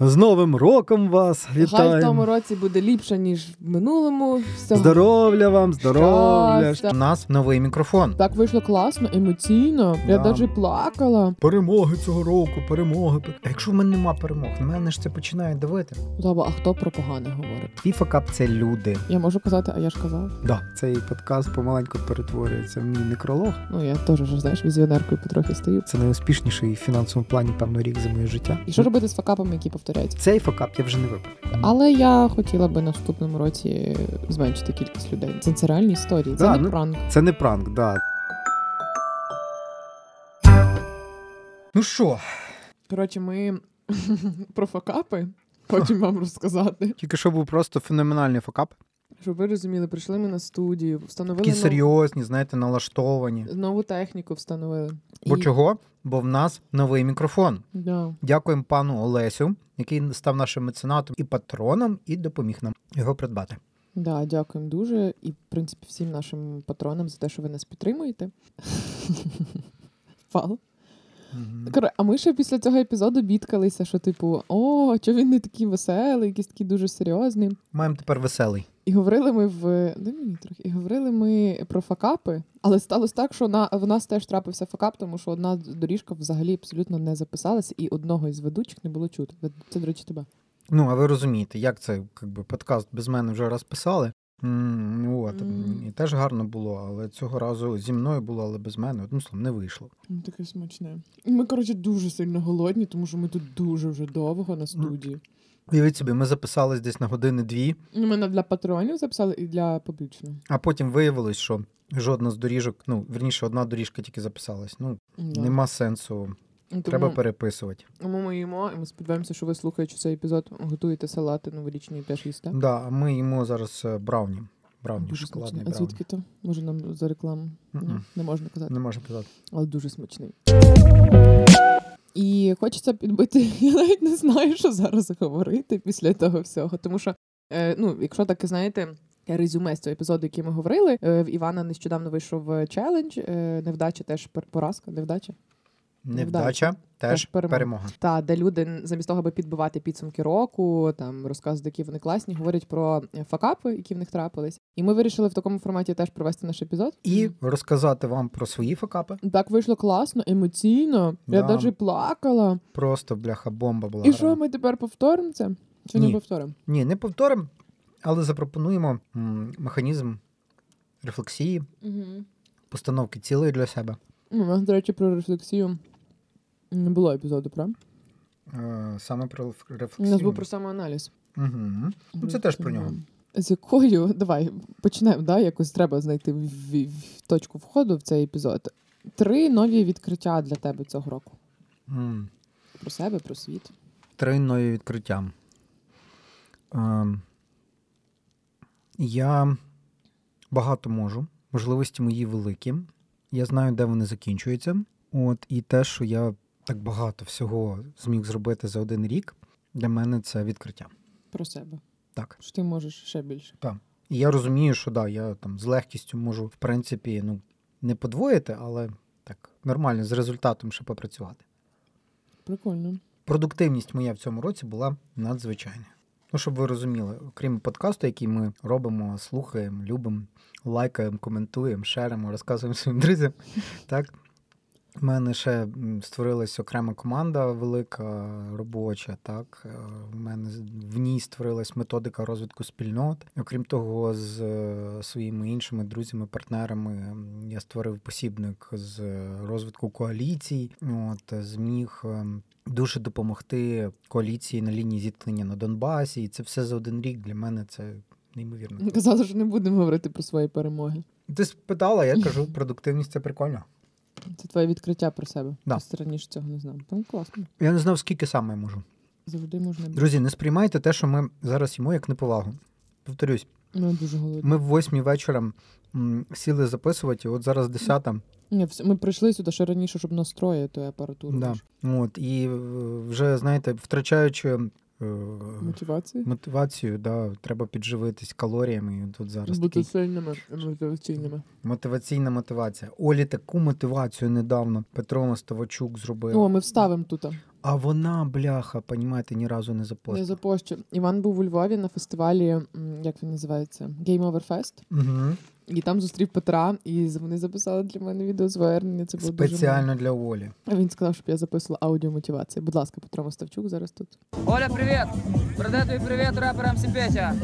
З Новим роком вас Хай в тому році буде ліпше, ніж в минулому. Всього. Здоров'я вам, здоров'я. Щастя. У нас новий мікрофон. Так вийшло класно, емоційно. Я Да. навіть плакала. Перемоги цього року, перемоги. А якщо в мене нема перемог, на мене ж це починає давити. Зaba, а хто про погане говорить? Твій факап це люди. Я можу казати, а я ж казав. Да, цей подкаст помаленьку перетворюється в мій некролог. Ну я теж вже знаєш, візіонеркою потрохи стою. Це найуспішніший в фінансовому плані, певно, рік за моє життя. І що робити з факапами, які повторяються? Цей факап я вже не виправлю. Але я хотіла би наступному році зменшити кількість людей. Це, це реальні історії. Це Да, не ну- пранк. Це не пранк, да. Ну що, Коротше, ми про факапи Потім вам розказати. Тільки що був просто феноменальний факап. Щоб ви розуміли, прийшли ми на студію, встановили такі нов- серйозні, знаєте, налаштовані. нову техніку, встановили. Бо І- чого? Бо в нас новий мікрофон. Да. Дякуємо пану Олесю, який став нашим меценатом і патроном, і допоміг нам його придбати. Да, дякуємо дуже. І, в принципі, всім нашим патронам за те, що ви нас підтримуєте. Кор- А ми ще після цього епізоду бідкалися, що, типу, о, чого він не такий веселий, якийсь такий дуже серйозний. Маємо тепер веселий. І говорили ми в дай мені трохи. І говорили ми про факапи, але сталося так, що на в нас теж трапився факап, тому що одна доріжка взагалі абсолютно не записалася, і одного із ведучих не було чути. Це, до речі, тебе. Ну, а ви розумієте, як це якби, подкаст без мене вже раз писали. М, ну, От, Мгм. і теж гарно було, але цього разу зі мною було, але без мене. Одним словом, не вийшло. Ну, Таке смачне. Ми, коротше, дуже сильно голодні, тому що ми тут дуже вже довго на студії. Уявіть собі, ми записались десь на години-дві, Ну, Ми для патронів записали і для публічного. а потім виявилось, що жодна з доріжок, ну, верніше, одна доріжка тільки записалась. Ну, Да. нема сенсу, Ну, треба переписувати. тому ми їмо, і ми сподіваємося, що ви слухаючи цей епізод, готуєте салати новорічні і теж їсте. Да, а ми їмо зараз е, брауні. Брауні, Дуже шоколадний смачний. А звідки то? Може нам за рекламу? Мгм. не можна казати. Не можна казати. але дуже смачний. І хочеться підбити, я навіть не знаю, що зараз говорити після того всього. Тому що, е, ну, якщо таке, знаєте, резюме з цього епізоду, який ми говорили, е, в Івана нещодавно вийшов е, челендж, невдача теж поразка, невдача. Невдача теж перемога. перемога. Та де люди замість того, аби підбивати підсумки року, там розказувати, які вони класні, говорять про е, факапи, які в них трапились. І ми вирішили в такому форматі теж провести наш епізод. І розказати вам про свої факапи. так вийшло класно, емоційно. Я Да. навіть плакала. Просто бляха бомба була. І що ми тепер повторимо це? Чи Ні. не повторимо? Ні, не повторимо, але запропонуємо м, механізм рефлексії, Угу. постановки цілей для себе. У до речі, про рефлексію не було епізоду, правда? Е, Саме про реф- У нас був про самоаналіз. Угу. Ну, це теж про нього. З якою, давай, почнемо, да? якось треба знайти в, в- в точку входу в цей епізод. Три нові відкриття для тебе цього року. М. Про себе, про світ. Три нові відкриття. Ем, Я багато можу. Можливості мої великі. Я знаю, де вони закінчуються. От, і те, що я так багато всього зміг зробити за один рік, для мене це відкриття. Про себе. Так. Що ти можеш ще більше. Так. І я розумію, що да, я там з легкістю можу, в принципі, ну, не подвоїти, але так, нормально, з результатом ще попрацювати. Прикольно. Продуктивність моя в цьому році була надзвичайна. Ну, щоб ви розуміли, окрім подкасту, який ми робимо, слухаємо, любимо, лайкаємо, коментуємо, шеримо, розказуємо своїм друзям. Так. У мене ще створилась окрема команда велика робоча. Так, Е, в мене в ній створилась методика розвитку спільнот. Окрім того, з е, своїми іншими друзями, партнерами я створив посібник з е, розвитку коаліцій. От зміг е, дуже допомогти коаліції на лінії зіткнення на Донбасі. І це все за один рік для мене це неймовірно. Казали, що не будемо говорити про свої перемоги. Ти спитала, я кажу, продуктивність це прикольно. Це твоє відкриття про себе. Да. Просто раніше цього не знав. Там класно. Я не знав, скільки саме я можу. Завжди можна. Друзі, не сприймайте те, що ми зараз їмо, як неповагу. Повторюсь, Ми дуже голодні. ми в восьмій вечора м, сіли записувати, от зараз десята. Ні, ми прийшли сюди ще раніше, щоб настроїти ту апаратуру. Да. От, і вже, знаєте, втрачаючи Мотивації. мотивацію, да, треба підживитись калоріями. Тут зараз Бути такий сильними, мотиваційними. мотиваційна мотивація. Олі таку мотивацію недавно Петро Мостовачук зробив. О, ми вставимо тут. А вона, бляха, понімаєте, ні разу не Не запостила. запощу. Іван був у Львові на фестивалі, як він називається? Game Over Fest. Угу. І там зустрів Петра, і вони записали для мене відеозвернення. Це було дуже. Спеціально для Олі. А він сказав, щоб я записувала аудіомотивацію. Будь ласка, Петро Моставчук зараз тут. Оля, привіт! Передаю тобі привіт раперам Сіпетя.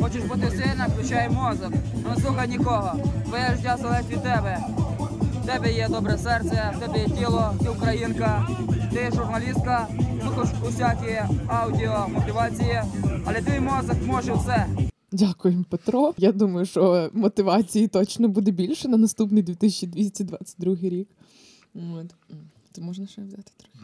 Хочеш бути сильна, включай мозок. Ну не слухай нікого. Твоє життя залежить від тебе. В тебе є добре серце, в тебе є тіло, ти українка, ти журналістка, слухаєш усякі аудіо, мотивації, але твій мозок може все. Дякуємо, Петро. Я думаю, що мотивації точно буде більше на наступний 2222 рік. От. То можна ще взяти трохи.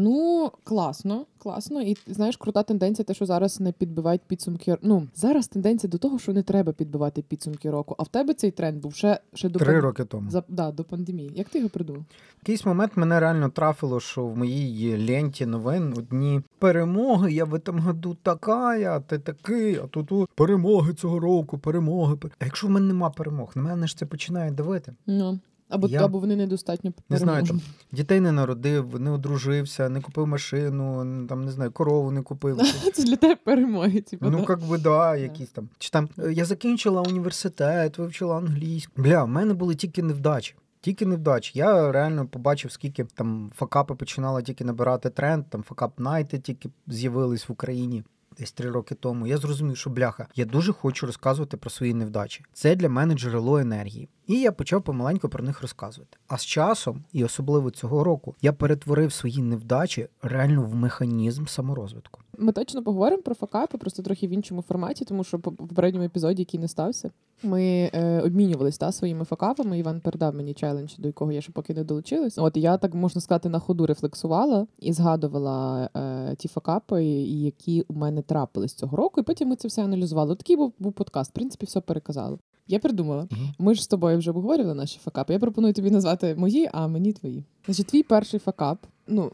Ну, класно, класно. І знаєш, крута тенденція, те, що зараз не підбивають підсумки. Ну, зараз тенденція до того, що не треба підбивати підсумки року. А в тебе цей тренд був ще, ще до Три пан- роки тому. За, да, до пандемії. Як ти його придумав? В якийсь момент мене реально трафило, що в моїй ленті новин одні перемоги. Я в этом году така, ти такий, а тут перемоги цього року, перемоги. А якщо в мене нема перемог, на мене ж це починає давити. Ну. Або, Я- або вони недостатньо Не знаю, переможні. Дітей не народив, не одружився, не купив машину, там не знаю, корову не купив. Це для тебе перемоги. Типу, Ну, да. як би, да, якісь там. Чи там е, я закінчила університет, вивчила англійську. Бля, в мене були тільки невдачі. Тільки невдачі. Я реально побачив, скільки там факапи починали тільки набирати тренд, там факап найти тільки з'явились в Україні. Десь три роки тому я зрозумів, що бляха, я дуже хочу розказувати про свої невдачі. Це для мене джерело енергії. І я почав помаленьку про них розказувати. А з часом, і особливо цього року, я перетворив свої невдачі реально в механізм саморозвитку. Ми точно поговоримо про факапи, просто трохи в іншому форматі, тому що по попередньому епізоді, який не стався, ми е, обмінювалися та, своїми факапами. Іван передав мені челендж, до якого я ще поки не долучилась. От я так можна сказати на ходу рефлексувала і згадувала е, ті факапи, які у мене трапились цього року. І потім ми це все аналізували. Такий був, був подкаст. В принципі, все переказали. Я придумала. Ми ж з тобою вже обговорювали наші факапи. Я пропоную тобі назвати мої, а мені твої. Значить, твій перший факап. Ну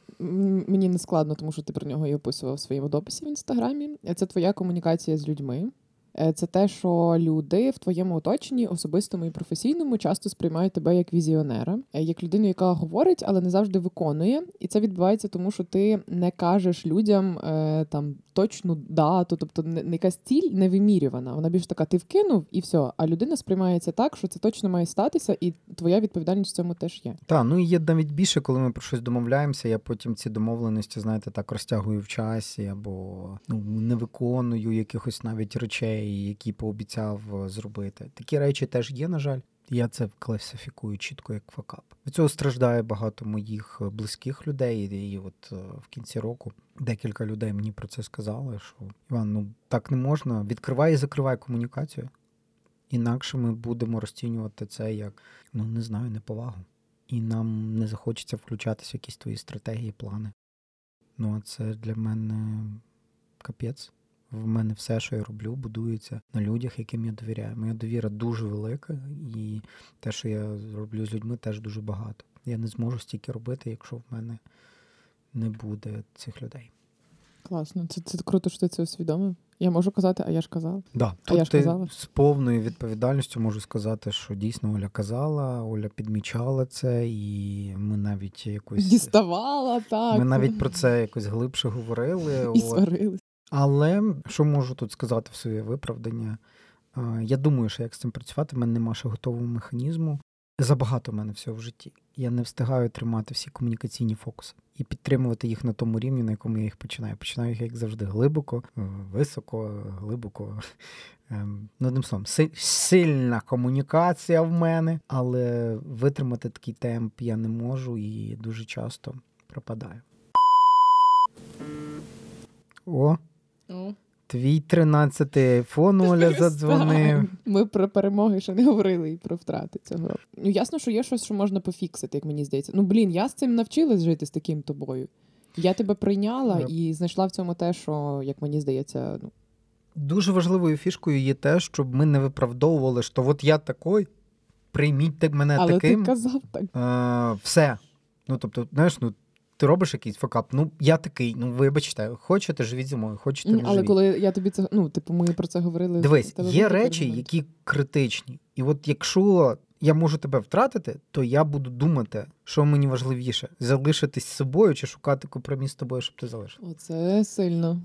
мені не складно, тому що ти про нього і описував в своєму дописі в інстаграмі. Це твоя комунікація з людьми. Е, Це те, що люди в твоєму оточенні, особистому і професійному, часто сприймають тебе як візіонера, е, як людину, яка говорить, але не завжди виконує. І це відбувається тому, що ти не кажеш людям е, там точну дату, тобто не, не якась ціль невимірювана. Вона більш така, ти вкинув і все. А людина сприймається так, що це точно має статися, і твоя відповідальність в цьому теж є. Так, ну і є навіть більше, коли ми про щось домовляємося, я потім ці домовленості, знаєте, так розтягую в часі, або ну, не виконую якихось навіть речей, які пообіцяв е, зробити. Такі речі теж є, на жаль. Я це класифікую чітко як факап. Від цього страждає багато моїх е, близьких людей. І от е, в кінці року декілька людей мені про це сказали, що Іван, ну так не можна. Відкривай і закривай комунікацію. Інакше ми будемо розцінювати це як, ну не знаю, неповагу. І нам не захочеться включатися в якісь твої стратегії, плани. Ну, а це для мене капець. В мене все, що я роблю, будується на людях, яким я довіряю. Моя довіра дуже велика, і те, що я роблю з людьми, теж дуже багато. Я не зможу стільки робити, якщо в мене не буде цих людей. Класно, це, це круто, що ти це усвідомив. Я можу казати, а я ж казала. Да, А тут я ж ти казала. з повною відповідальністю можу сказати, що дійсно Оля казала, Оля підмічала це, і ми навіть якось Діставала так. ми навіть про це якось глибше говорили. і от. Але що можу тут сказати в своє виправдання? Я думаю, що як з цим працювати, в мене нема ще готового механізму. Забагато в мене всього в житті. Я не встигаю тримати всі комунікаційні фокуси і підтримувати їх на тому рівні, на якому я їх починаю. Починаю їх, як завжди, глибоко, е, високо, глибоко. Ем, Ну, одним словом, сильна комунікація в мене, але витримати такий темп я не можу і дуже часто пропадаю. О, твій 13-й айфон Оля задзвонив. Ми про перемоги ще не говорили і про втрати цього. Ну ясно, що є щось, що можна пофіксити, як мені здається. Ну блін, я з цим навчилась жити з таким тобою. Я тебе прийняла Yep. і знайшла в цьому те, що, як мені здається, ну Дуже важливою фішкою є те, щоб ми не виправдовували, що от я такий, прийміть мене але таким. ти казав так. Е, все. Ну, тобто, знаєш, ну, ти робиш якийсь факап, ну я такий, ну вибачте, хочете живіть зі мною, хочете не але живіть. коли я тобі це ну, типу, ми про це говорили. Дивись, є речі, які критичні. І от якщо я можу тебе втратити, то я буду думати, що мені важливіше: залишитись з собою чи шукати компроміс з тобою, щоб ти залишив. Оце сильно.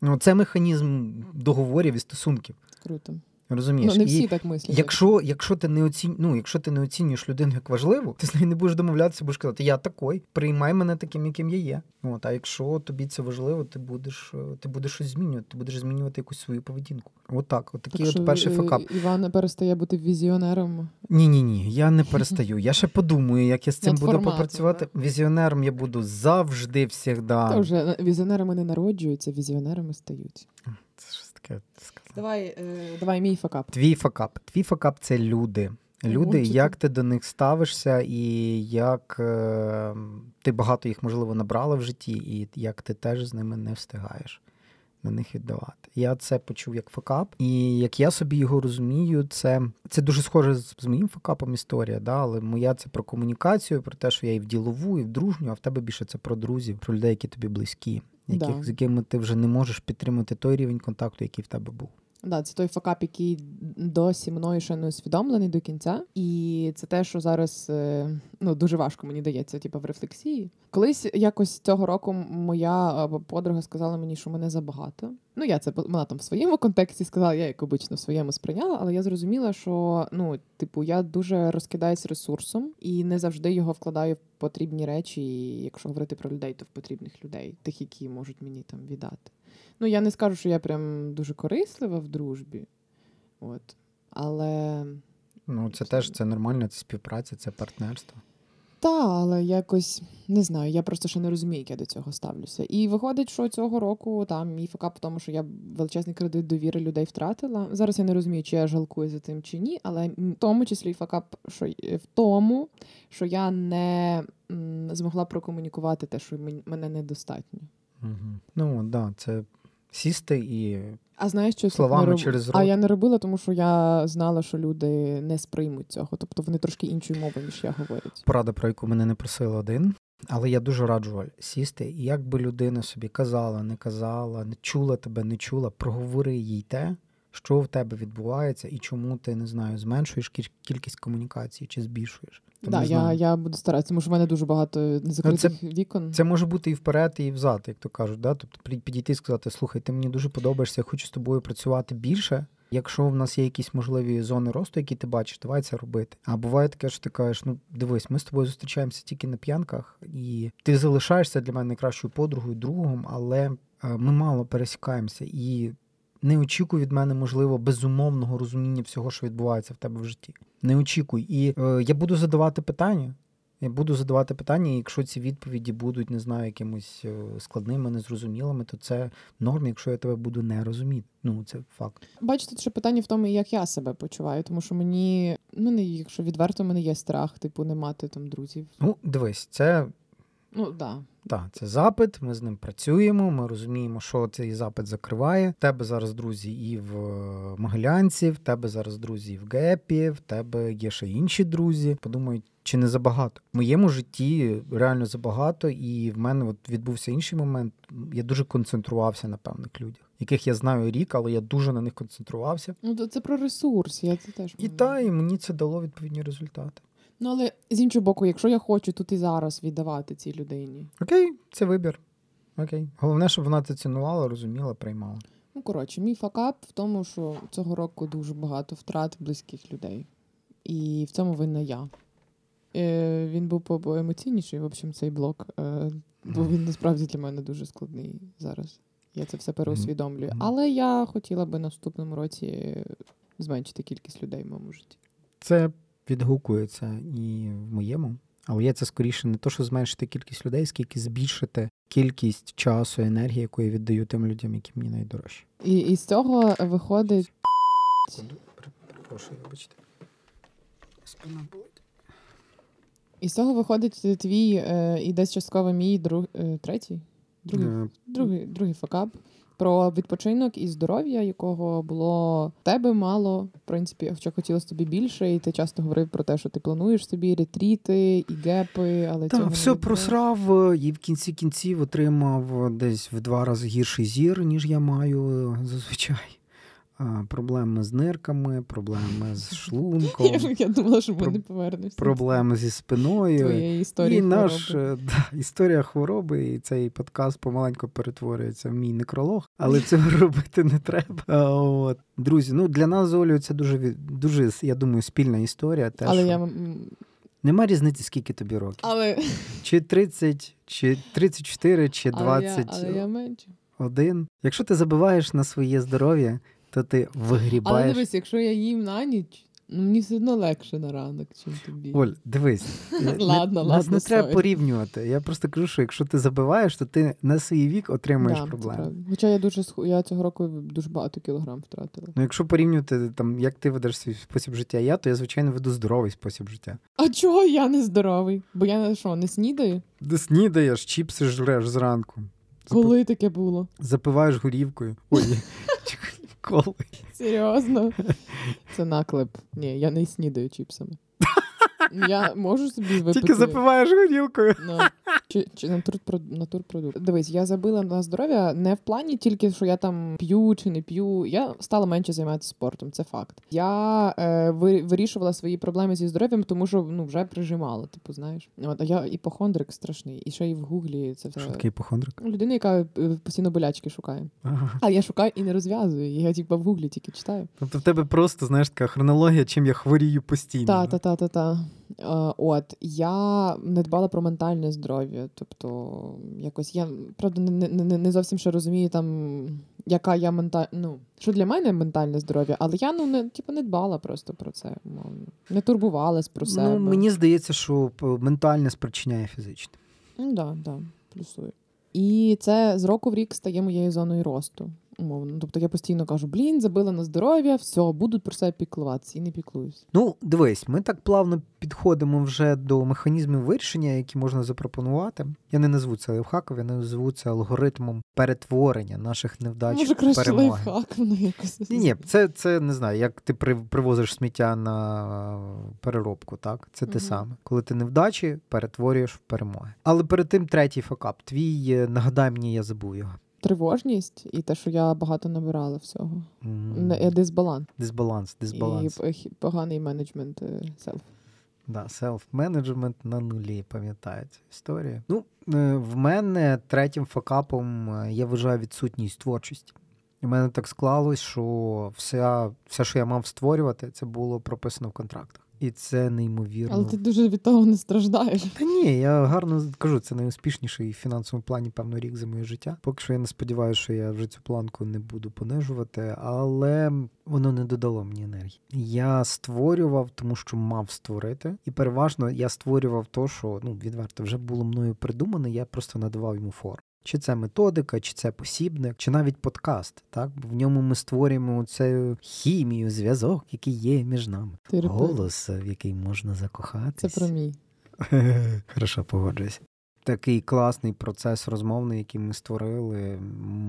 Ну, це механізм договорів і стосунків. Круто. Розумієш? Ну, не І всі так мислять. Якщо, якщо ти не оцінь, ну, якщо ти не оцінюєш людину як важливу, ти з нею не будеш домовлятися, будеш казати, я такий, приймай мене таким, яким я є. От, а якщо тобі це важливо, ти будеш е, ти будеш щось змінювати, ти будеш змінювати якусь свою поведінку. Отак, от такий Так от перший факап. Іван перестає бути візіонером. Ні, ні, ні, я не перестаю. Я ще подумаю, як я з цим Над буду форматом, попрацювати. Візіонером я буду завжди, вже візіонерами не народжуються, візіонерами стають. Це щось таке. Давай, е, давай мій факап. Твій факап. Твій факап це люди. Люди, Ого, як ти- ти до них ставишся, і як е, ти багато їх, можливо, набрала в житті, і як ти теж з ними не встигаєш на них віддавати. Я це почув як факап, і як я собі його розумію, це, це дуже схоже з, з моїм факапом історія, да? але моя це про комунікацію, про те, що я і в ділову, і в дружню, а в тебе більше це про друзів, про людей, які тобі близькі, яких, Да. з якими ти вже не можеш підтримати той рівень контакту, який в тебе був. Да, це той факап, який досі мною ще не усвідомлений до кінця. І це те, що зараз е, ну, дуже важко мені дається, типу, в рефлексії. Колись якось цього року моя подруга сказала мені, що мене забагато. Ну, я це вона там в своєму контексті сказала, я як обично в своєму сприйняла, але я зрозуміла, що ну, типу, я дуже розкидаюсь ресурсом і не завжди його вкладаю в потрібні речі. Якщо говорити про людей, то в потрібних людей, тих, які можуть мені там віддати. Ну, я не скажу, що я прям дуже корислива в дружбі. От. Але. Ну, це теж це нормально, це співпраця, це партнерство. Та, але якось не знаю, я просто ще не розумію, як я до цього ставлюся. І виходить, що цього року там мій факап в тому, що я величезний кредит довіри людей втратила. Зараз я не розумію, чи я жалкую за тим чи ні, але в тому числі факап, що в тому, що я не м, змогла прокомунікувати те, що мене недостатньо. Угу. Ну, так, да, це сісти і А знаєш, що Словами роб... через А я не робила, тому що я знала, що люди не сприймуть цього. Тобто вони трошки іншою мовою, ніж я говорять. порада, про яку мене не просили один. Але я дуже раджу Валь, сісти, і як би людина собі казала, не казала, не чула тебе, не чула, проговори їй те, що в тебе відбувається, і чому ти не знаю, зменшуєш кіль- кількість комунікацій чи збільшуєш. Да, я, я буду старатися, тому що в мене дуже багато незакритих вікон. Це може бути і вперед, і взад, як то кажуть. Да? Тобто підійти і сказати: слухай, ти мені дуже подобаєшся, я хочу з тобою працювати більше. Якщо в нас є якісь можливі зони росту, які ти бачиш, давай це робити. А буває таке, що ти кажеш, ну дивись, ми з тобою зустрічаємося тільки на п'янках, і ти залишаєшся для мене найкращою подругою, другом, але е, ми мало пересікаємося. І не очікуй від мене, можливо, безумовного розуміння всього, що відбувається в тебе в житті. Не очікуй. І е, я буду задавати питання. Я буду задавати питання, і якщо ці відповіді будуть, не знаю, якимось е, складними, незрозумілими, то це норм, якщо я тебе буду не розуміти. Ну, це факт. Бачите, ще питання в тому, як я себе почуваю, тому що мені, ну не якщо відверто, в мене є страх, типу, не мати там друзів. Ну, дивись, це Ну да. Так, це запит, ми з ним працюємо, ми розуміємо, що цей запит закриває. В тебе зараз друзі і в е, Могилянці, в тебе зараз друзі і в Гепі, в тебе є ще інші друзі. Подумають, чи не забагато. В моєму житті реально забагато, і в мене от відбувся інший момент. Я дуже концентрувався на певних людях, яких я знаю рік, але я дуже на них концентрувався. Ну то це про ресурс. Я це теж І та, і мені це дало відповідні результати. Ну але з іншого боку, якщо я хочу тут і зараз віддавати цій людині. Окей, це вибір. Окей. Головне, щоб вона це цінувала, розуміла, приймала. Ну коротше, мій факап в тому, що цього року дуже багато втрат близьких людей. І в цьому винна я. Е, він був поемоційніший, в общем, цей блок, е, бо він насправді для мене дуже складний зараз. Я це все переусвідомлюю. Але я хотіла би наступному році зменшити кількість людей в моєму житті. Це відгукується і в моєму. Але є це скоріше не то, що зменшити кількість людей, скільки збільшити кількість часу, енергії, яку я віддаю тим людям, які мені найдорожчі. І, і з цього виходить. Перепрошую, вибачте. Спина болить. І з цього виходить твій е, і десь частково мій друг, е, третій? Другий, Е, другий, другий факап. Про відпочинок і здоров'я, якого було в тебе мало, в принципі, хоча хотілося тобі більше, і ти часто говорив про те, що ти плануєш собі ретріти і гепи, але цього Так, не все відбулося. просрав е, і в кінці кінців отримав десь в два рази гірший зір, ніж я маю е, зазвичай. Проблеми з нирками, проблеми з шлунком, Я, я думала, що ми Про- не повернемося. проблеми зі спиною. твоєї історії. І наш е, да, історія хвороби, і цей подкаст помаленьку перетворюється в мій некролог, але цього робити не треба. От. Друзі, ну для нас з Олею це дуже дуже, я думаю, спільна історія. Те, Але що я Нема різниці, скільки тобі років. але, Чи 30, чи 34, чи але, я, 21. але я менше. Якщо ти забиваєш на своє здоров'я, то ти Але дивись, якщо я їм на ніч, ну мені все одно легше на ранок, чим тобі. Оль, дивись, не- Ладно, не, ладно, не треба sorry. порівнювати. Я просто кажу, що якщо ти забиваєш, то ти на свій вік отримаєш Да, проблеми. Хоча я дуже я цього року дуже багато кілограм втратила. Ну, якщо порівнювати там, як ти ведеш свій спосіб життя, я, то я звичайно веду здоровий спосіб життя. А чого я не здоровий? Бо я що, не снідаю? Ти снідаєш, чіпси жреш зранку. Запи- Коли таке було? Запиваєш горівкою. Ой, коли. Серйозно? Це наклеп. Ні, я не снідаю чіпсами. Я можу собі випити. Тільки запиваєш горілкою. Ну, чи, чи натурпрод- натурпродукт. Дивись, я забила на здоров'я не в плані тільки, що я там п'ю чи не п'ю. Я стала менше займатися спортом, це факт. Я е, вирішувала свої проблеми зі здоров'ям, тому що ну вже прижимала. Типу, знаєш, от а я іпохондрик страшний, і ще й в гуглі це все Що таке іпохондрик? людина, яка е, постійно болячки шукає. Ага. А я шукаю і не розв'язую. Я типу в гуглі тільки читаю. Тобто в тебе просто, знаєш, така хронологія, чим я хворію постійно. Та, та, та, та, та. Е, От я не дбала про ментальне здоров'я. Тобто, якось я правда не, не, не- зовсім ще розумію там, яка я менталь... ну, що для мене ментальне здоров'я, але я ну не типу не дбала просто про це. Не турбувалась про себе. Ну, мені здається, що ментальне спричиняє фізичне. Ну, да, да, плюсую. І це з року в рік стає моєю зоною росту. Умовно. Тобто я постійно кажу: блін, забила на здоров'я, все, буду про себе піклуватися і не піклуюсь. Ну, дивись, ми так плавно підходимо вже до механізмів вирішення, які можна запропонувати. Я не назву це лайфхаком, я назву це алгоритмом перетворення наших невдач Може, краще перемоги. лайфхак, воно якось. Ні, ні, це, це не знаю, як ти при, привозиш сміття на переробку, так? Це те саме. Коли ти невдачі перетворюєш в перемоги. Але перед тим третій факап. Твій е, нагадай мені, я забув його. Тривожність і те, що я багато набирала всього. Е, Дисбаланс. Дисбаланс, дисбаланс. І поганий менеджмент селф. Да, селф-менеджмент на нулі, пам'ятаю цю історію. Ну, е, в мене третім факапом е, я вважаю відсутність творчості. У мене так склалось, що вся, все, що я мав створювати, це було прописано в контрактах. І це неймовірно. Але ти дуже від того не страждаєш. Та ні, я гарно кажу, це найуспішніший в фінансовому плані, певно, рік за моє життя. Поки що я не сподіваюся, що я вже цю планку не буду понижувати, але воно не додало мені енергії. Я створював, тому що мав створити, і переважно я створював то, що ну відверто вже було мною придумане. Я просто надавав йому форму. Чи це методика, чи це посібник, чи навіть подкаст. Так в ньому ми створюємо цю хімію, зв'язок, який є між нами. Ти. Голос, в який можна закохатися. Це про мій. Хорошо, погоджуюсь. Такий класний процес розмовний, який ми створили.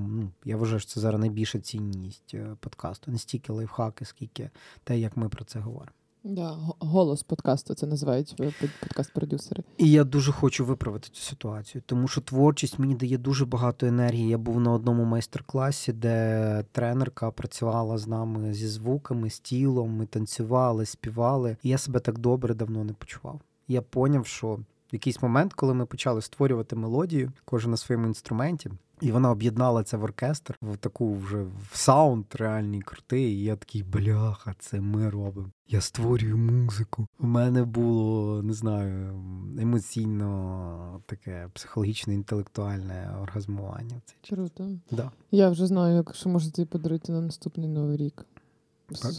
Ну, я вважаю, що це зараз найбільша цінність е, подкасту. Не стільки лайфхаки, скільки те, як ми про це говоримо. Да, го- голос подкасту це називають е, подкаст-продюсери. І я дуже хочу виправити цю ситуацію, тому що творчість мені дає дуже багато енергії. Я був на одному майстер-класі, де тренерка працювала з нами зі звуками, з тілом. Ми танцювали, співали. І я себе так добре давно не почував. Я поняв, що в якийсь момент, коли ми почали створювати мелодію, кожен на своєму інструменті. І вона об'єднала це в оркестр в таку вже в саунд реальний крутий. І я такий бляха, це ми робимо. Я створюю музику. У мене було не знаю емоційно таке психологічне, інтелектуальне оргазмування. Круто. Да. Я вже знаю, як що можу тобі подарувати на наступний новий рік.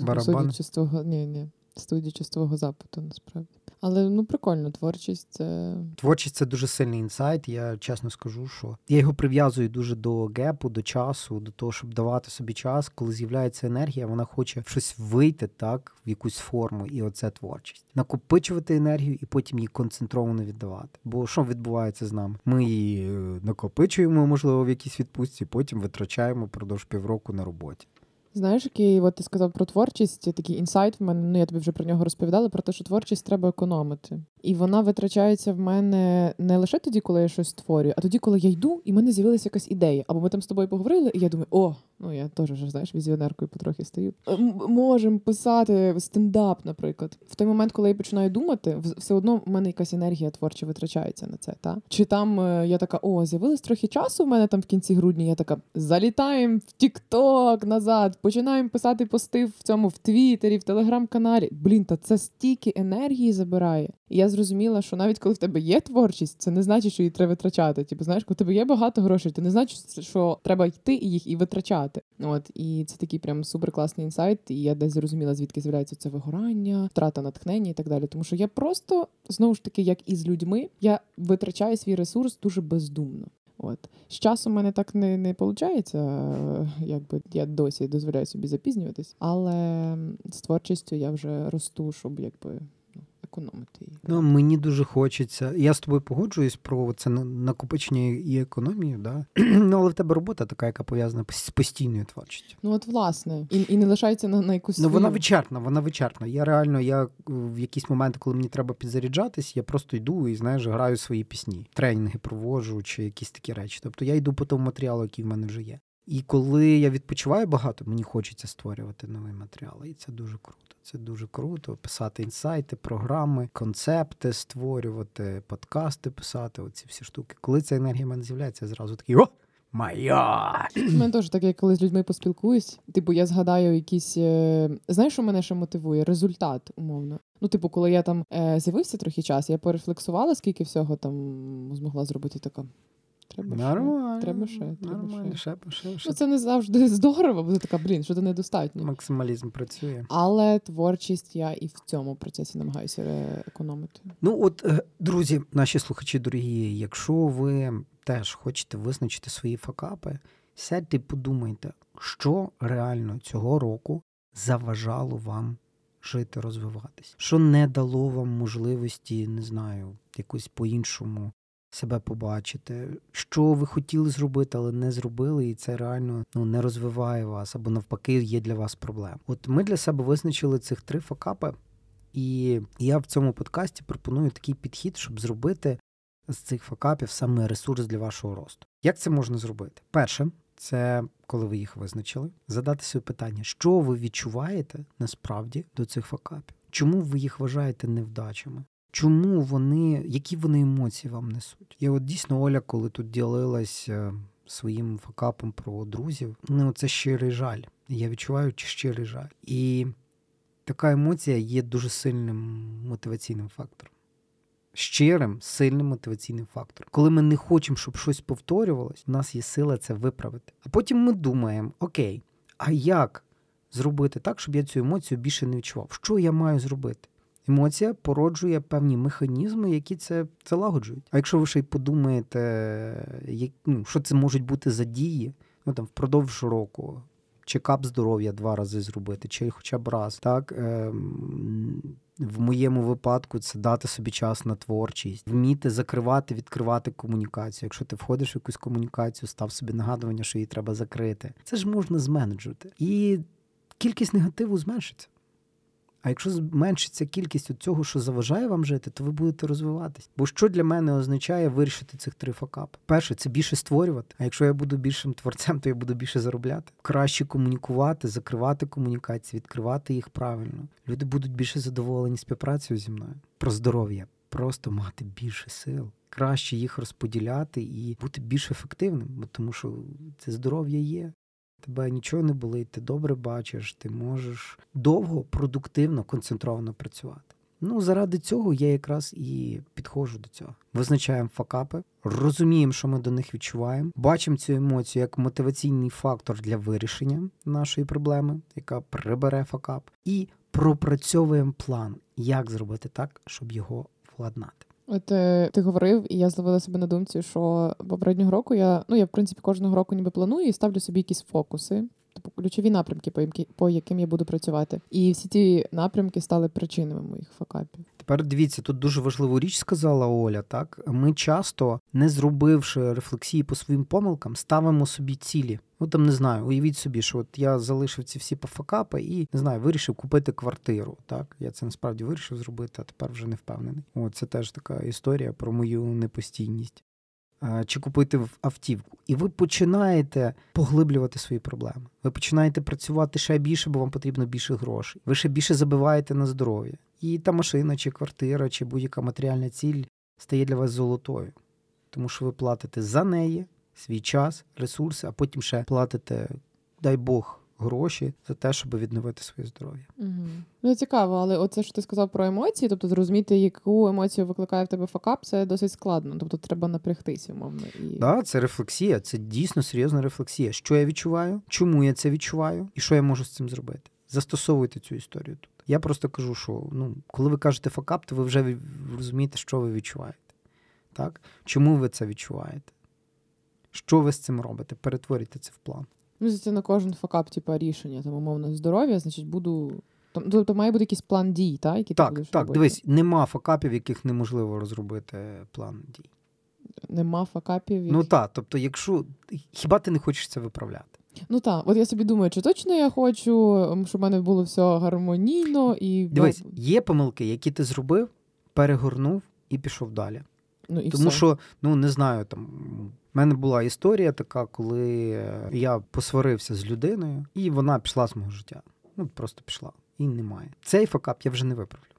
Барабани? Судячи з твого, ні, ні, судячи з твого запиту, насправді. Але ну прикольно, творчість це. Творчість це дуже сильний інсайт. Я чесно скажу, що я його прив'язую дуже до гепу, до часу, до того, щоб давати собі час, коли з'являється енергія, вона хоче щось вийти так в якусь форму, і оце творчість. Накопичувати енергію і потім її концентровано віддавати. Бо що відбувається з нами? Ми її е, накопичуємо, можливо, в якійсь відпустці, потім витрачаємо впродовж півроку на роботі. Знаєш, який от ти сказав про творчість, такий інсайт в мене. Ну я тобі вже про нього розповідала, про те, що творчість треба економити. І вона витрачається в мене не лише тоді, коли я щось створюю, а тоді, коли я йду, і в мене з'явилася якась ідея. Або ми там з тобою поговорили, і я думаю, о, Ну, я теж вже, знаєш, візіонеркою потрохи стаю. Можемо писати стендап, наприклад. В той момент, коли я починаю думати, все одно в мене якась енергія творча витрачається на це. Та? Чи там е, я така, о, з'явилось трохи часу в мене там в кінці грудня, я така, залітаємо в Тік-Ток назад, починаємо писати пости в цьому в Твіттері, в телеграм-каналі. Блін, та це стільки енергії забирає. І я зрозуміла, що навіть коли в тебе є творчість, це не значить, що її треба витрачати. Типу, знаєш, коли в тебе є багато грошей, це не значить, що треба йти їх і витрачати. От і це такий прям суперкласний інсайт. І я десь зрозуміла, звідки з'являється це вигорання, втрата натхнення і так далі. Тому що я просто знову ж таки, як і з людьми, я витрачаю свій ресурс дуже бездумно. От з часом мене так не, не виходить, якби я досі дозволяю собі запізнюватись, але з творчістю я вже росту, щоб якби економити її. Ну, мені дуже хочеться. Я з тобою погоджуюсь про це накопичення і економію, да? ну, але в тебе робота така, яка пов'язана з постійною творчістю. Ну от власне, і, і не лишається на, на якусь Ну, вона вичерпна, вона вичерпна. Я реально, я е, в якісь моменти, коли мені треба підзаряджатись, я просто йду і знаєш, граю свої пісні, тренінги проводжу чи якісь такі речі. Тобто я йду по тому матеріалу, який в мене вже є. І коли я відпочиваю багато, мені хочеться створювати новий матеріал. І це дуже круто. Це дуже круто. Писати інсайти, програми, концепти створювати, подкасти писати, оці всі штуки. Коли ця енергія в мене з'являється, я зразу такий о! Моя! У мене теж таке, коли з людьми поспілкуюсь. Типу, я згадаю якісь. е, Знаєш, що мене ще мотивує? Результат, умовно. Ну, типу, коли я там е, з'явився трохи час, я порефлексувала, скільки всього там змогла зробити така. Треба ще, Нормально. треба ще, треба Нормально, ще. ще, ще, ще. Ну, це не завжди здорово, бо ти така, блін, що то недостатньо. Максималізм працює. Але творчість я і в цьому процесі намагаюся економити. Ну, от, е, друзі, наші слухачі дорогі, якщо ви теж хочете визначити свої факапи, сядьте і подумайте, що реально цього року заважало вам жити, розвиватись, що не дало вам можливості, не знаю, якось по-іншому себе побачити, що ви хотіли зробити, але не зробили, і це реально ну, не розвиває вас або навпаки є для вас проблем. От ми для себе визначили цих три факапи. І я в цьому подкасті пропоную такий підхід, щоб зробити з цих факапів саме ресурс для вашого росту. Як це можна зробити? Перше, це коли ви їх визначили, задати собі питання, що ви відчуваєте насправді до цих факапів? Чому ви їх вважаєте невдачами? Чому вони, які вони емоції вам несуть? Я от дійсно Оля, коли тут ділилась е, своїм факапом про друзів, ну це щирий жаль. Я відчуваю щирий жаль. І така емоція є дуже сильним мотиваційним фактором. Щирим, сильним мотиваційним фактором. Коли ми не хочемо, щоб щось повторювалось, у нас є сила це виправити. А потім ми думаємо: окей, а як зробити так, щоб я цю емоцію більше не відчував? Що я маю зробити? Емоція породжує певні механізми, які це, це лагоджують. А якщо ви ще й подумаєте, як, ну, що це можуть бути за дії, ну там впродовж року, чекап здоров'я два рази зробити, чи хоча б раз. Так ем, в моєму випадку це дати собі час на творчість, вміти закривати, відкривати комунікацію. Якщо ти входиш в якусь комунікацію, став собі нагадування, що її треба закрити. Це ж можна зменеджувати. І кількість негативу зменшиться. А якщо зменшиться кількість цього, що заважає вам жити, то ви будете розвиватись. Бо що для мене означає вирішити цих три факапи? Перше, це більше створювати. А якщо я буду більшим творцем, то я буду більше заробляти. Краще комунікувати, закривати комунікації, відкривати їх правильно. Люди будуть більше задоволені співпрацею зі мною. Про здоров'я. Просто мати більше сил. Краще їх розподіляти і бути більш ефективним, бо тому що це здоров'я є. Тебе нічого не болить, ти добре бачиш, ти можеш довго, продуктивно, концентровано працювати. Ну, заради цього я якраз і підходжу до цього. Визначаємо факапи, розуміємо, що ми до них відчуваємо, бачимо цю емоцію як мотиваційний фактор для вирішення нашої проблеми, яка прибере факап, і пропрацьовуємо план, як зробити так, щоб його владнати. От е, ти говорив, і я зловила себе на думці, що попереднього року я ну я в принципі кожного року ніби планую і ставлю собі якісь фокуси, типу ключові напрямки, по яким я буду працювати. І всі ті напрямки стали причинами моїх факапів. Тепер дивіться, тут дуже важливу річ сказала Оля. Так ми часто, не зробивши рефлексії по своїм помилкам, ставимо собі цілі. Ну там не знаю, уявіть собі, що от я залишив ці всі пофакапи і не знаю, вирішив купити квартиру. Так, я це насправді вирішив зробити, а тепер вже не впевнений. О, це теж така історія про мою непостійність. чи купити автівку. І ви починаєте поглиблювати свої проблеми. Ви починаєте працювати ще більше, бо вам потрібно більше грошей. Ви ще більше забиваєте на здоров'я. І та машина, чи квартира, чи будь-яка матеріальна ціль стає для вас золотою. Тому що ви платите за неї свій час, ресурси, а потім ще платите, дай Бог, гроші за те, щоб відновити своє здоров'я. Угу. Ну цікаво, але оце що ти сказав про емоції, тобто зрозуміти, яку емоцію викликає в тебе факап, це досить складно. Тобто треба напрягтися, умовно. І... Да, це рефлексія, це дійсно серйозна рефлексія. Що я відчуваю, чому я це відчуваю, і що я можу з цим зробити. Застосовуйте цю історію. Я просто кажу, що ну, коли ви кажете факап, то ви вже розумієте, що ви відчуваєте. Так? Чому ви це відчуваєте? Що ви з цим робите? Перетворюйте це в план. Ну, це на кожен факап, типу, рішення, там, умовно, здоров'я, значить, буду. Тобто має бути якийсь план дій, так? Який так, ти будеш так, робити? дивись, нема факапів, яких неможливо розробити план дій. Нема факапів. Ну так, тобто, якщо хіба ти не хочеш це виправляти? Ну так, от я собі думаю, чи точно я хочу, щоб в мене було все гармонійно і дивись, є помилки, які ти зробив, перегорнув і пішов далі. Ну, і Тому все. що, ну не знаю, там в мене була історія така, коли я посварився з людиною, і вона пішла з мого життя. Ну просто пішла. І немає. Цей факап я вже не виправлю.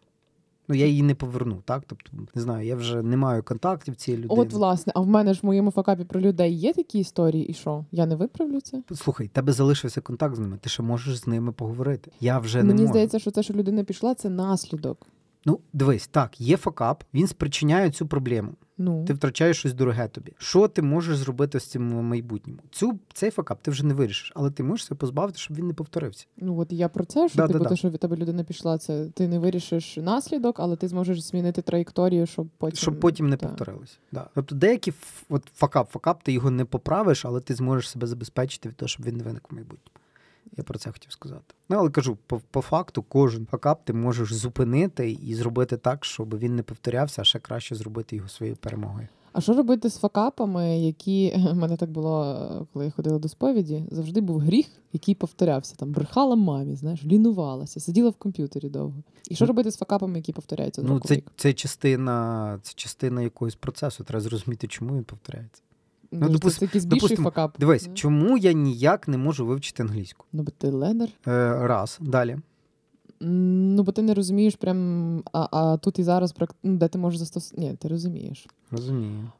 Ну, я її не поверну, так? Тобто, не знаю, я вже не маю контактів цієї людини. От, власне, а в мене ж в моєму факапі про людей є такі історії, і що? Я не виправлю це? Слухай, тебе залишився контакт з ними, ти ще можеш з ними поговорити. Я вже не Мені здається, що те, що людина пішла, це наслідок. Ну, дивись, так, є факап, він спричиняє цю проблему. Ну. Ти втрачаєш щось дороге тобі. Що ти можеш зробити з цим в майбутньому? Цю цей факап ти вже не вирішиш, але ти можеш себе позбавити, щоб він не повторився. Ну от я про це, що Да, типу, да, да. те, що від тебе людина пішла, це ти не вирішиш наслідок, але ти зможеш змінити траєкторію, щоб потім Щоб потім не Та. повторилось. Да. Тобто деякі от факап, факап, ти його не поправиш, але ти зможеш себе забезпечити від того, щоб він не виник в майбутньому. Я про це хотів сказати. Ну, але кажу, по, по факту, кожен факап ти можеш зупинити і зробити так, щоб він не повторявся, а ще краще зробити його своєю перемогою. А що робити з факапами, які в мене так було, коли я ходила до сповіді, завжди був гріх, який повторявся. Там брехала мамі, знаєш, лінувалася, сиділа в комп'ютері довго. І що Ну, робити з факапами, які повторяються Ну, це, це частина, це частина якогось процесу. Треба зрозуміти, чому він повторяється. Ну, допустим- це якийсь більший допустим, факап. Дивись, yeah. чому я ніяк не можу вивчити англійську? Ну, бо ти ледер. Е, раз. Далі. Ну, бо ти не розумієш прям, а, а тут і зараз, ну, де ти можеш застосувати. Ні, ти розумієш. Розумію.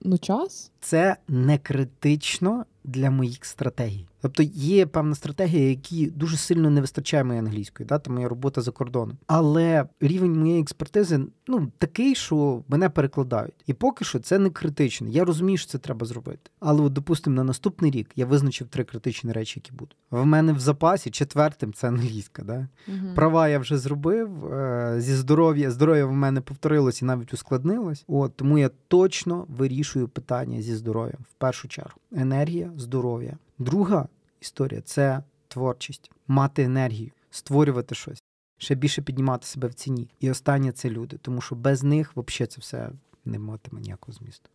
Ну, час. Це не критично для моїх стратегій. Тобто є певна стратегія, які дуже сильно не вистачає моєї англійської, да, там моя робота за кордоном. Але рівень моєї експертизи ну такий, що мене перекладають. І поки що це не критично. Я розумію, що це треба зробити. Але, от, допустимо, на наступний рік я визначив три критичні речі, які будуть. В мене в запасі четвертим це англійська. Да? Мгм. Права я вже зробив. е, Зі здоров'я здоров'я в мене повторилось і навіть ускладнилось. От тому я точно вирішую питання зі здоров'ям в першу чергу. Енергія, здоров'я. Друга історія це творчість, мати енергію, створювати щось, ще більше піднімати себе в ціні. І останнє це люди, тому що без них взагалі це все не матиме ніякого змісту.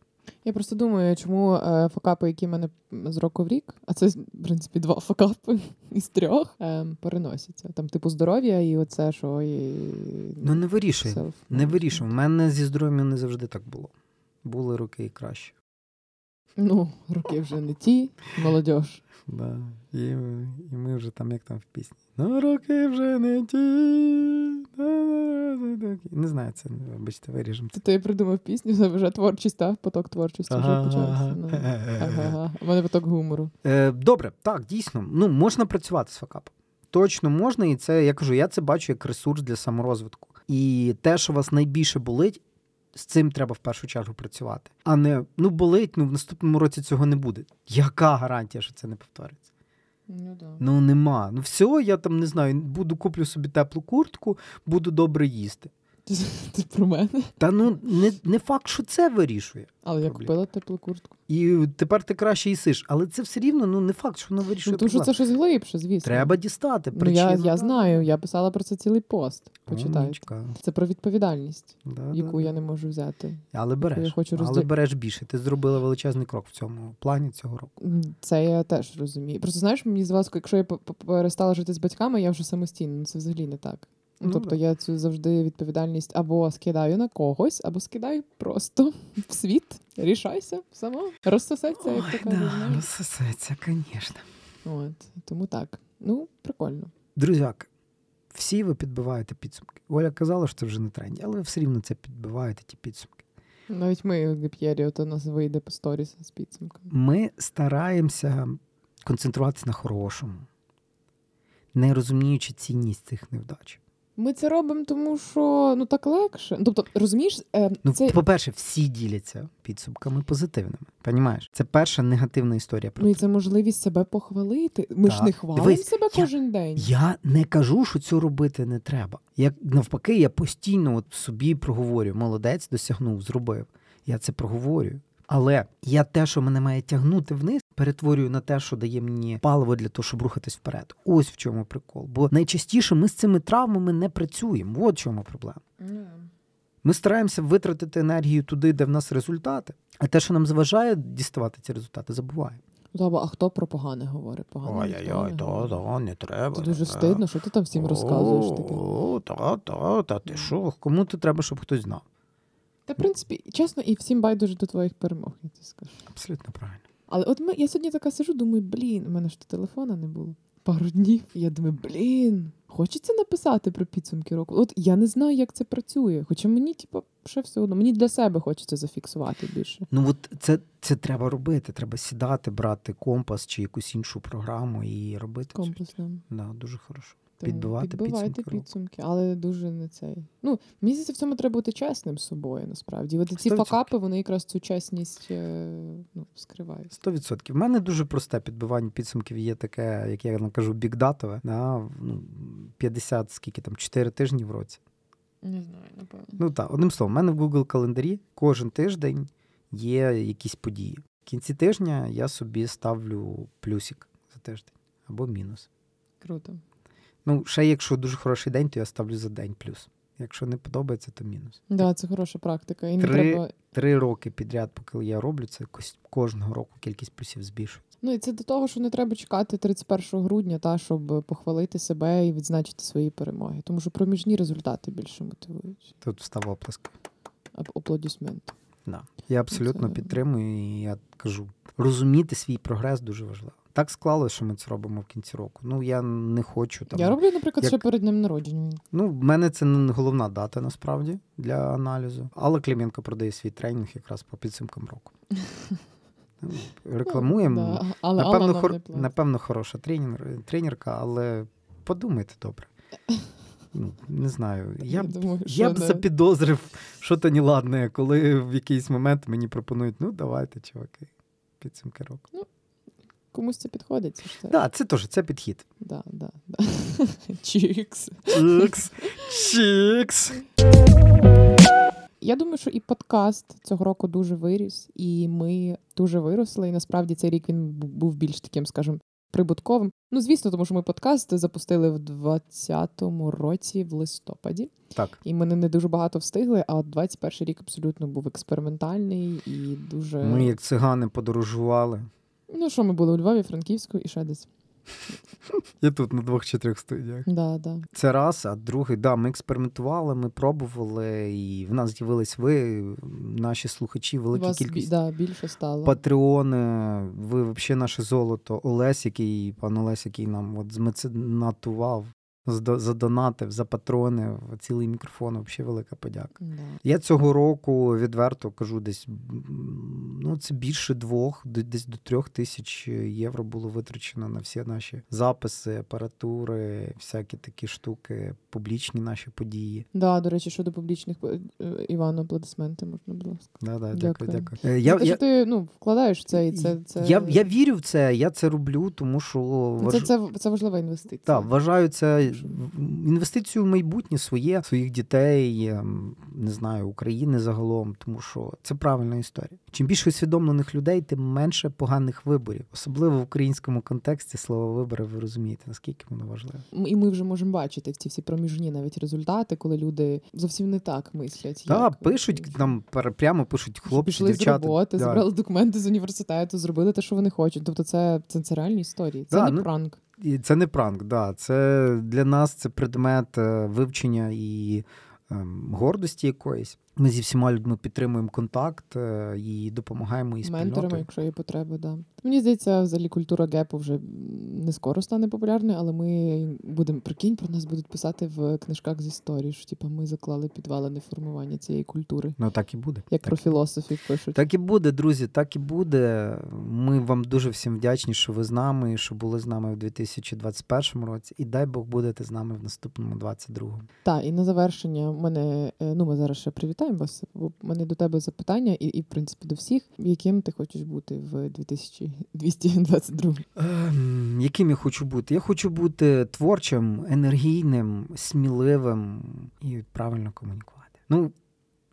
Я просто думаю, чому е, факапи, які в мене з року в рік, а це, в принципі, два факапи із трьох, е, переносяться. Там, типу, здоров'я і оце, що і... Ну не вирішує. Не вирішує. У мене зі здоров'ям не завжди так було. Були роки і краще. Ну, роки вже не ті, молодь. Да. І, і ми вже там, як там в пісні. Ну, роки вже не ті. Не знаю, це, вибачте, виріжемо. Ти, ти придумав пісню, це вже творчість, так? Поток творчості вже почався. Ну, ага. У мене поток гумору. Е, добре, так, дійсно. Ну, можна працювати з факапом. Точно можна, і це, я кажу, я це бачу як ресурс для саморозвитку. І те, що вас найбільше болить, з цим треба в першу чергу працювати. А не ну болить, ну в наступному році цього не буде. Яка гарантія, що це не повториться? Ну, да. Ну нема. Ну все, я там не знаю, буду куплю собі теплу куртку, буду добре їсти. Ти, про мене? Та ну не, не факт, що це вирішує. Але я купила теплу куртку. І тепер ти краще їсиш. Але це все рівно ну не факт, що воно вирішує. Ну, тому що це щось глибше, звісно. Треба дістати. Ну, я, я знаю, я писала про це цілий пост. Почитайте. Це про відповідальність, Да, яку да, я да. не можу взяти. Але береш. я хочу Але береш більше. Ти зробила величезний крок в цьому плані цього року. Це я теж розумію. Просто знаєш, мені здавалося, якщо я перестала жити з батьками, я вже самостійна. Ну це взагалі не так. Ну, тобто да. я цю завжди відповідальність або скидаю на когось, або скидаю просто в світ. Рішайся сама. Розсосеться, як кажуть. знаєш. розсосеться, звісно. От тому так. Ну, прикольно. Друзяки, всі ви підбиваєте підсумки. Оля казала, що це вже не тренді, але ви все рівно це підбиваєте, ті підсумки. Навіть ми в П'єрі, от у нас вийде по сторіс з підсумками. Ми стараємося концентруватися на хорошому, не розуміючи цінність цих невдач. Ми це робимо, тому що ну так легше. Тобто, розумієш, е, Ну, це по-перше, всі діляться підсумками позитивними. Понімаєш? Це перша негативна історія про ну і це можливість себе похвалити. Ми ж не хвалимо Дивись, себе я- кожен день. Я не кажу, що цього робити не треба. Я навпаки, я постійно от собі проговорю: молодець, досягнув, зробив. Я це проговорюю. Але я те, що мене має тягнути вниз, перетворюю на те, що дає мені паливо для того, щоб рухатись вперед. Ось в чому прикол. Бо найчастіше ми з цими травмами не працюємо. От в чому проблема. Ми стараємося витратити енергію туди, де в нас результати. А те, що нам заважає діставати ці результати, забуваємо. Ну, та, а хто про погане говорить? Погане ніхто не говорить. не треба. Це дуже стидно, що ти там всім розказуєш таке. О, та, та, та ти що? Кому ти треба, щоб хтось знав? Та, в принципі, чесно, і всім байдуже до твоїх перемог, я тобі скажу. Абсолютно правильно. Але от ми, я сьогодні така сижу, думаю, блін, у мене ж телефона не було. Пару днів. Я думаю, блін, хочеться написати про підсумки року. От я не знаю, як це працює. Хоча мені, типу, ще все одно, мені для себе хочеться зафіксувати більше. Ну от це, це треба робити. Треба сідати, брати компас чи якусь іншу програму і робити. це. Комплексно. Да, дуже хорошо. Підбивати підбивайте підсумки підсумки, але дуже не цей. Ну, мені здається, в цьому треба бути чесним з собою, насправді. От ці 100%. факапи, вони якраз цю чесність е, ну, скривають. Сто відсотків. У мене дуже просте підбивання підсумків є таке, як я кажу, бікдатове. Да, ну, 50, скільки там, 4 тижні в році. Не знаю, напевно. Ну так, одним словом, у мене в Google календарі кожен тиждень є якісь події. В кінці тижня я собі ставлю плюсик за тиждень або мінус. Круто. Ну, ще якщо дуже хороший день, то я ставлю за день плюс. Якщо не подобається, то мінус. Да, це хороша практика. І не Три- треба. Три роки підряд, поки я роблю це, кожного року кількість плюсів збільшується. Ну і це до того, що не треба чекати 31 грудня, та щоб похвалити себе і відзначити свої перемоги. Тому що проміжні результати більше мотивують. Тут встав оплески. Ап- Аплодисменти. Да. Я абсолютно Це- підтримую, і я кажу, розуміти свій прогрес дуже важливо. Так склалося, що ми це робимо в кінці року. Ну я не хочу там. Я роблю, наприклад, як- ще перед днем народження. Ну, в мене це не головна дата насправді для аналізу. Але Клименко продає свій тренінг якраз по підсумкам року. Ну, Рекламуємо. Напевно, напевно, хороша тренер... тренерка, але подумайте добре. Ну, не знаю. Я, б- думаю, я б не. запідозрив, що то неладне, коли в якийсь момент мені пропонують, ну давайте, чуваки, підсумки року. Комусь це підходить. Це ж Так, так. да, це теж це підхід. Да, да, да. Чікс. Чікс. Чікс. Я думаю, що і подкаст цього року дуже виріс, і ми дуже виросли. І насправді цей рік він був більш таким, скажімо, прибутковим. Ну, звісно, тому що ми подкаст запустили в 2020 році в листопаді, Так. і ми не- дуже багато встигли. А от 21 рік абсолютно був експериментальний і дуже Ми, як цигани, подорожували. Ну що ми були у Львові, Франківську і ще десь. Я тут на двох чи трьох студіях. Да, да. Це раз, а другий, да, ми експериментували, ми пробували, і в нас з'явились ви, наші слухачі, велика Вас кількість. да, більше стало. Патреони, ви взагалі наше золото. Олесь, який, пан Олесь, який нам от змеценатував, здо- задонатив за патрони, цілий мікрофон, взагалі велика подяка. Да. Я цього року відверто кажу, десь ну це більше двох, десь до трьох тисяч євро було витрачено на всі наші записи, апаратури, всякі такі штуки, публічні наші події. Да, до речі, щодо публічних е, е, Івану, аплодисменти можна, будь ласка. Да, да, Дякую. дякую, дякую. Е, Я, Я, те, я, що ти ну, вкладаєш в це, і це, це, я, я вірю в це, я це роблю, тому що Ну, це, це, це важлива інвестиція. Так, вважаю це інвестицію в майбутнє своє, своїх дітей, ем, не знаю, України загалом, тому що це правильна історія. Чим більше усвідомлених людей, тим менше поганих виборів. Особливо в українському контексті слово вибори, ви розумієте, наскільки воно важливе. І ми вже можемо бачити ці всі проміжні навіть результати, коли люди зовсім не так мислять. Так, як, пишуть е, нам прямо пишуть хлопці, пішли з роботи, Да. забрали документи з університету, зробили те, що вони хочуть. Тобто, це, це, це реальні історії. Це Да, не ну, пранк. І це не пранк, да. Це для нас це предмет е, вивчення і ем, гордості якоїсь. Ми зі всіма людьми підтримуємо контакт е, і допомагаємо і Менторами, якщо є потреба, да. Мені здається, взагалі культура гепу вже не скоро стане популярною, але ми будемо прикинь, про нас будуть писати в книжках з історії, що типу, ми заклали підвалини формування цієї культури. Ну так і буде. Як так. про філософів пишуть. Так і буде, друзі, так і буде. Ми вам дуже всім вдячні, що ви з нами, що були з нами в 2021 році. І дай Бог будете з нами в наступному 22-му. Так, і на завершення мене, е, ну ми зараз ще привітаємо вас. бо в мене до тебе запитання, і, і в принципі до всіх, яким ти хочеш бути в 2222? Ем, яким я хочу бути? Я хочу бути творчим, енергійним, сміливим і правильно комунікувати. Ну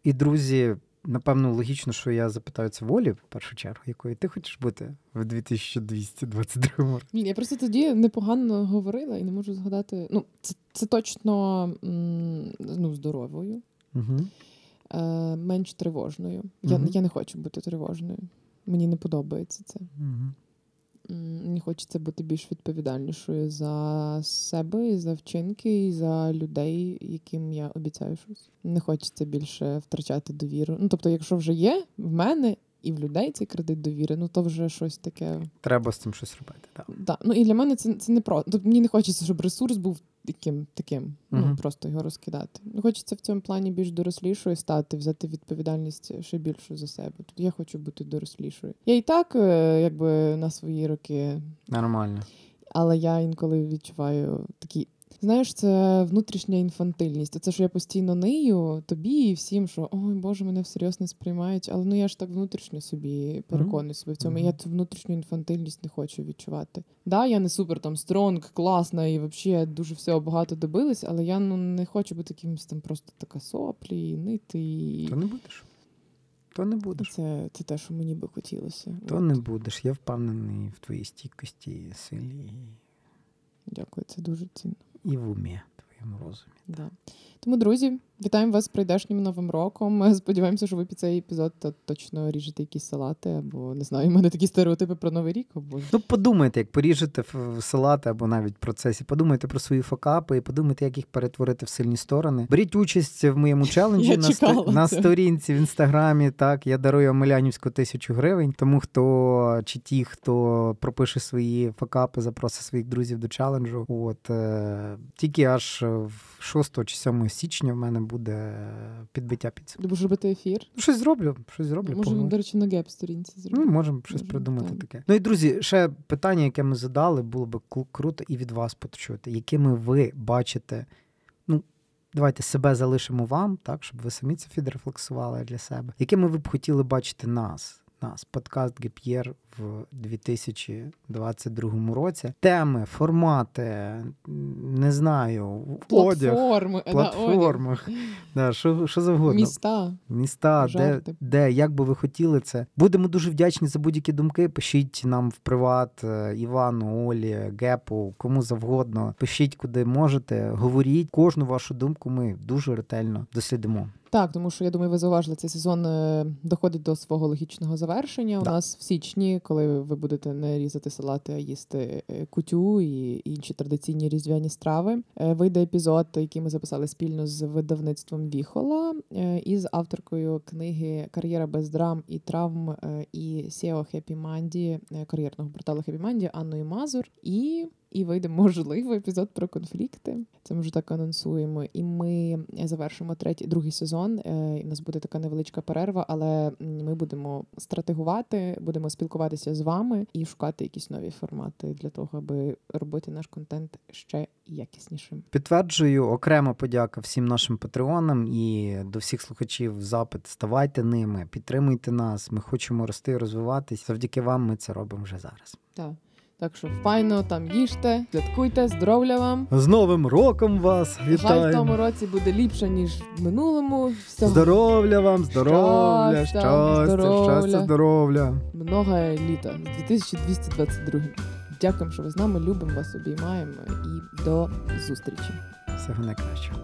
і друзі, напевно, логічно, що я запитаю це волі в першу чергу, якою ти хочеш бути в 2222 році. Я просто тоді непогано говорила і не можу згадати. Ну, це, це точно ну, здоровою, Угу. Е, менш тривожною. Я, Мгм. я не хочу бути тривожною. Мені не подобається це. М, Мені хочеться бути більш відповідальнішою за себе, і за вчинки, і за людей, яким я обіцяю щось. Не хочеться більше втрачати довіру. Ну тобто, якщо вже є в мене і в людей цей кредит довіри, ну то вже щось таке. Треба з цим щось робити. Так. Да. Ну і для мене це, це не про. Тобто мені не хочеться, щоб ресурс був таким, таким. Ну просто його розкидати. Ну, хочеться в цьому плані більш дорослішою стати, взяти відповідальність ще більшу за себе. Тут я хочу бути дорослішою. Я і так, е, якби на свої роки Нормально. але я інколи відчуваю такі. Знаєш, це внутрішня інфантильність. Це що я постійно нию тобі і всім, що ой Боже, мене всерйоз не сприймають. Але ну я ж так внутрішньо собі переконую себе в цьому. і Я цю внутрішню інфантильність не хочу відчувати. Да, я не супер там стронг, класна і взагалі дуже всього багато добилась, але я ну не хочу бути якимось там просто така соплі, нити. І... То не будеш. То не будеш. Це, це те, що мені би хотілося. То От. не будеш. Я впевнений в твоїй стійкості, силі Дякую, це дуже цінно. І в умі твоєму розумі. Да. Тому, друзі, вітаємо вас з прийдешнім новим роком. Ми сподіваємося, що ви під цей епізод то- точно ріжете якісь салати, або не знаю, у мене такі стереотипи про новий рік. О, Боже. Ну, подумайте, як поріжете салати або навіть в процесі. Подумайте про свої факапи і подумайте, як їх перетворити в сильні сторони. Беріть участь в моєму челенджі на, чекала на сторінці в інстаграмі. Так, я дарую Омелянівську тисячу гривень. Тому хто чи ті, хто пропише свої факапи, запросить своїх друзів до челенджу. От е, тільки аж в 6 чи 7 січня в мене буде підбиття підсумку. Ти будеш робити ефір? Ну, Щось зроблю, щось зроблю. Можемо, до речі, на Gap сторінці Ну, можемо щось Можемо, придумати так. таке. Ну і друзі, ще питання, яке ми задали, було б кру- круто і від вас почути, якими ви бачите. Ну, давайте себе залишимо вам, так, щоб ви самі це відрефлексували для себе. Якими ви б хотіли бачити нас? Нас, подкаст Gap Year в 2022 році. Теми, формати, не знаю, одяг, Платформи, е. Да, що, що завгодно міста. міста, де, де, як би ви хотіли це. Будемо дуже вдячні за будь-які думки. Пишіть нам в приват е, Івану, Олі, Гепу, кому завгодно. Пишіть куди можете, говоріть. Кожну вашу думку ми дуже ретельно дослідимо. Так, тому що я думаю, ви зауважили, цей сезон е, доходить до свого логічного завершення. У нас в січні, коли ви будете не різати салати, а їсти е, кутю і інші традиційні різдвяні страви, е, вийде епізод, який ми записали спільно з видавництвом Віхола і з авторкою книги Кар'єра без драм і травм і SEO Happy Манді, кар'єрного порталу Happy Манді Анною Мазур. І і вийде можливо епізод про конфлікти. Це ми вже так анонсуємо. І ми завершимо третій другий сезон. Е, і У нас буде така невеличка перерва, але ми будемо стратегувати, будемо спілкуватися з вами і шукати якісь нові формати для того, аби робити наш контент ще якіснішим. Підтверджую, окрема подяка всім нашим патреонам і до всіх слухачів запит. Ставайте ними, підтримуйте нас. Ми хочемо рости і розвиватись. Завдяки вам ми це робимо вже зараз. Так. Так що файно там їжте, святкуйте, здоров'я вам. З Новим роком вас! Жаль, в Вітаю! тому році буде ліпше, ніж в минулому. Всього Здоров'я вам, здоров'я, Щастя, щастя, здоров'я. щастя, здоров'я. много літа з 2222. Дякуємо, що ви з нами. Любимо вас, обіймаємо і до зустрічі. Всього найкращого.